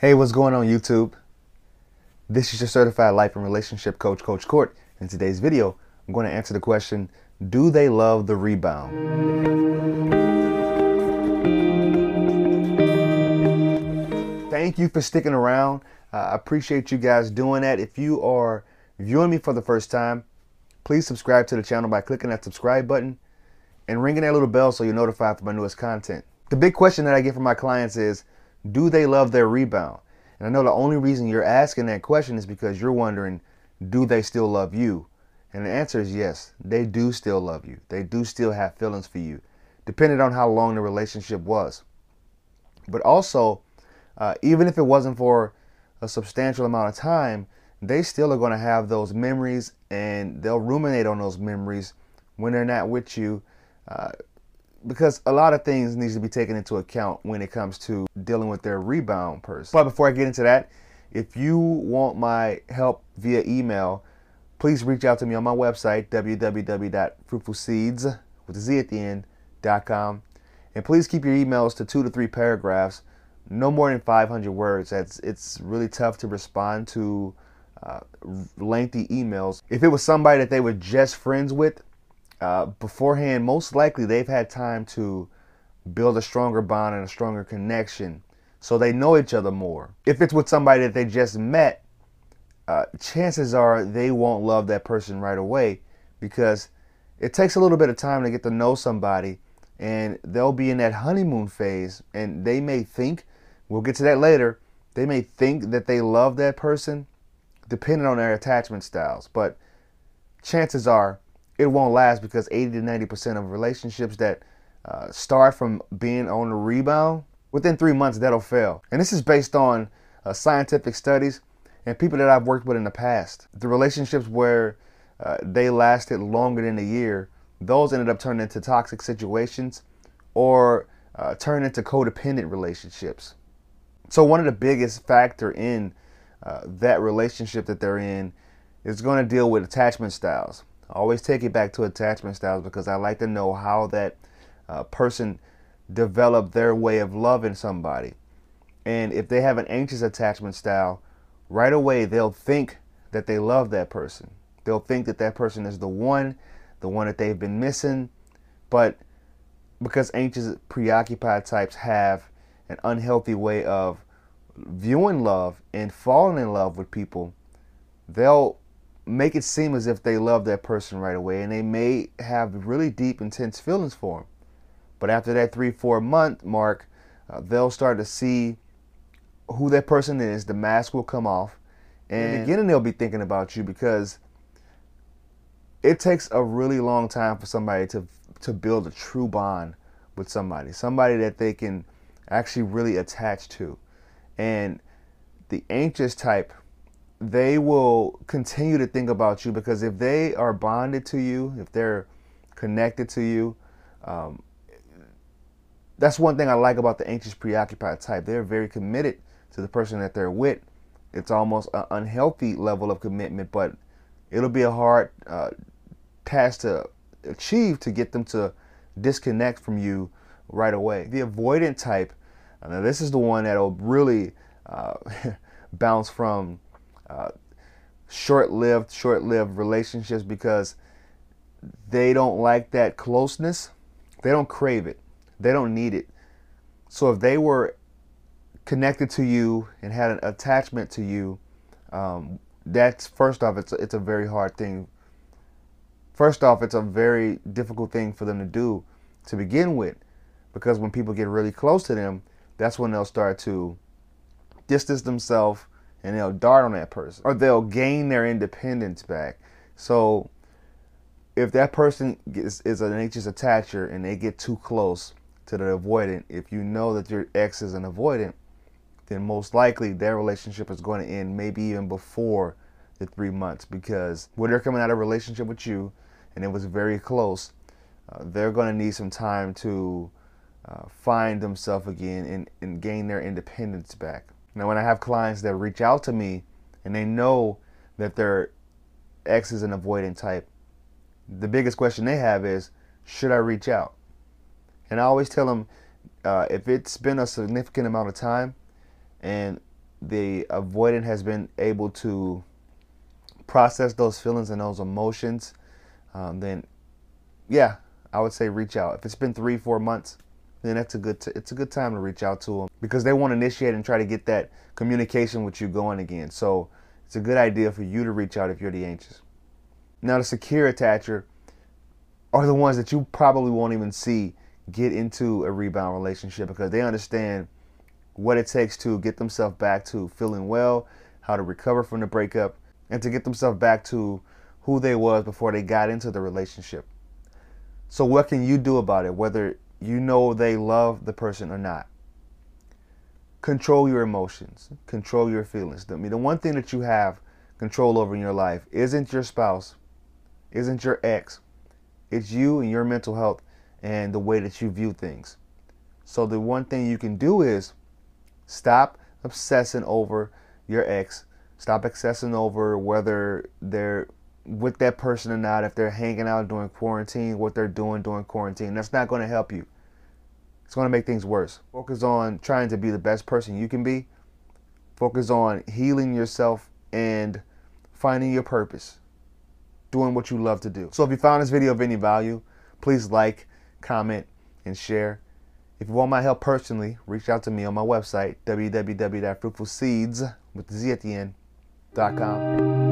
Hey, what's going on YouTube? This is your certified life and relationship coach, Coach Court. In today's video, I'm going to answer the question, do they love the rebound? Thank you for sticking around. Uh, I appreciate you guys doing that. If you are viewing me for the first time, please subscribe to the channel by clicking that subscribe button and ringing that little bell so you're notified for my newest content. The big question that I get from my clients is, do they love their rebound? And I know the only reason you're asking that question is because you're wondering, do they still love you? And the answer is yes, they do still love you. They do still have feelings for you, depending on how long the relationship was. But also, uh, even if it wasn't for a substantial amount of time, they still are going to have those memories and they'll ruminate on those memories when they're not with you. Uh, because a lot of things needs to be taken into account when it comes to dealing with their rebound person. But before I get into that, if you want my help via email, please reach out to me on my website, www.fruitfulseedz, with a Z at the end, .com. And please keep your emails to two to three paragraphs, no more than 500 words. That's, it's really tough to respond to uh, lengthy emails. If it was somebody that they were just friends with, uh, beforehand, most likely they've had time to build a stronger bond and a stronger connection so they know each other more. If it's with somebody that they just met, uh, chances are they won't love that person right away because it takes a little bit of time to get to know somebody and they'll be in that honeymoon phase and they may think, we'll get to that later, they may think that they love that person depending on their attachment styles. But chances are it won't last because 80 to 90% of relationships that uh, start from being on the rebound, within three months, that'll fail. And this is based on uh, scientific studies and people that I've worked with in the past. The relationships where uh, they lasted longer than a year, those ended up turning into toxic situations or uh, turn into codependent relationships. So one of the biggest factor in uh, that relationship that they're in is going to deal with attachment styles. I always take it back to attachment styles because I like to know how that uh, person developed their way of loving somebody. And if they have an anxious attachment style, right away they'll think that they love that person. They'll think that that person is the one, the one that they've been missing. But because anxious, preoccupied types have an unhealthy way of viewing love and falling in love with people, they'll make it seem as if they love that person right away and they may have really deep intense feelings for them but after that three four month mark uh, they'll start to see who that person is. The mask will come off. And in the beginning they'll be thinking about you because it takes a really long time for somebody to to build a true bond with somebody somebody that they can actually really attach to. And the anxious type they will continue to think about you because if they are bonded to you, if they're connected to you, um, that's one thing I like about the anxious, preoccupied type. They're very committed to the person that they're with. It's almost an unhealthy level of commitment, but it'll be a hard uh, task to achieve to get them to disconnect from you right away. The avoidant type, now this is the one that'll really uh, bounce from uh, short-lived, short-lived relationships because they don't like that closeness. They don't crave it. They don't need it. So if they were connected to you and had an attachment to you, um, that's first off, it's it's a very hard thing. First off, it's a very difficult thing for them to do to begin with, because when people get really close to them, that's when they'll start to distance themselves and they'll dart on that person or they'll gain their independence back. So if that person is, is an anxious attacher and they get too close to the avoidant, if you know that your ex is an avoidant, then most likely their relationship is going to end maybe even before the three months because when they're coming out of a relationship with you and it was very close, uh, they're going to need some time to uh, find themselves again and, and gain their independence back. Now, when I have clients that reach out to me and they know that their ex is an avoidant type, the biggest question they have is, should I reach out? And I always tell them, uh, if it's been a significant amount of time and the avoidant has been able to process those feelings and those emotions, um, then yeah, I would say reach out. If it's been three, four months, then that's a good. T- it's a good time to reach out to them because they want to initiate and try to get that communication with you going again. So it's a good idea for you to reach out if you're the anxious. Now the secure attacher are the ones that you probably won't even see get into a rebound relationship because they understand what it takes to get themselves back to feeling well, how to recover from the breakup, and to get themselves back to who they was before they got into the relationship. So what can you do about it whether you know they love the person or not? Control your emotions, control your feelings. I mean, the one thing that you have control over in your life isn't your spouse, isn't your ex. It's you and your mental health and the way that you view things. So the one thing you can do is stop obsessing over your ex. Stop obsessing over whether they're with that person or not, if they're hanging out during quarantine, what they're doing during quarantine. That's not going to help you. It's going to make things worse. Focus on trying to be the best person you can be. Focus on healing yourself and finding your purpose. Doing what you love to do. So if you found this video of any value, please like, comment, and share. If you want my help personally, reach out to me on my website, www.fruitfulseedz dot com.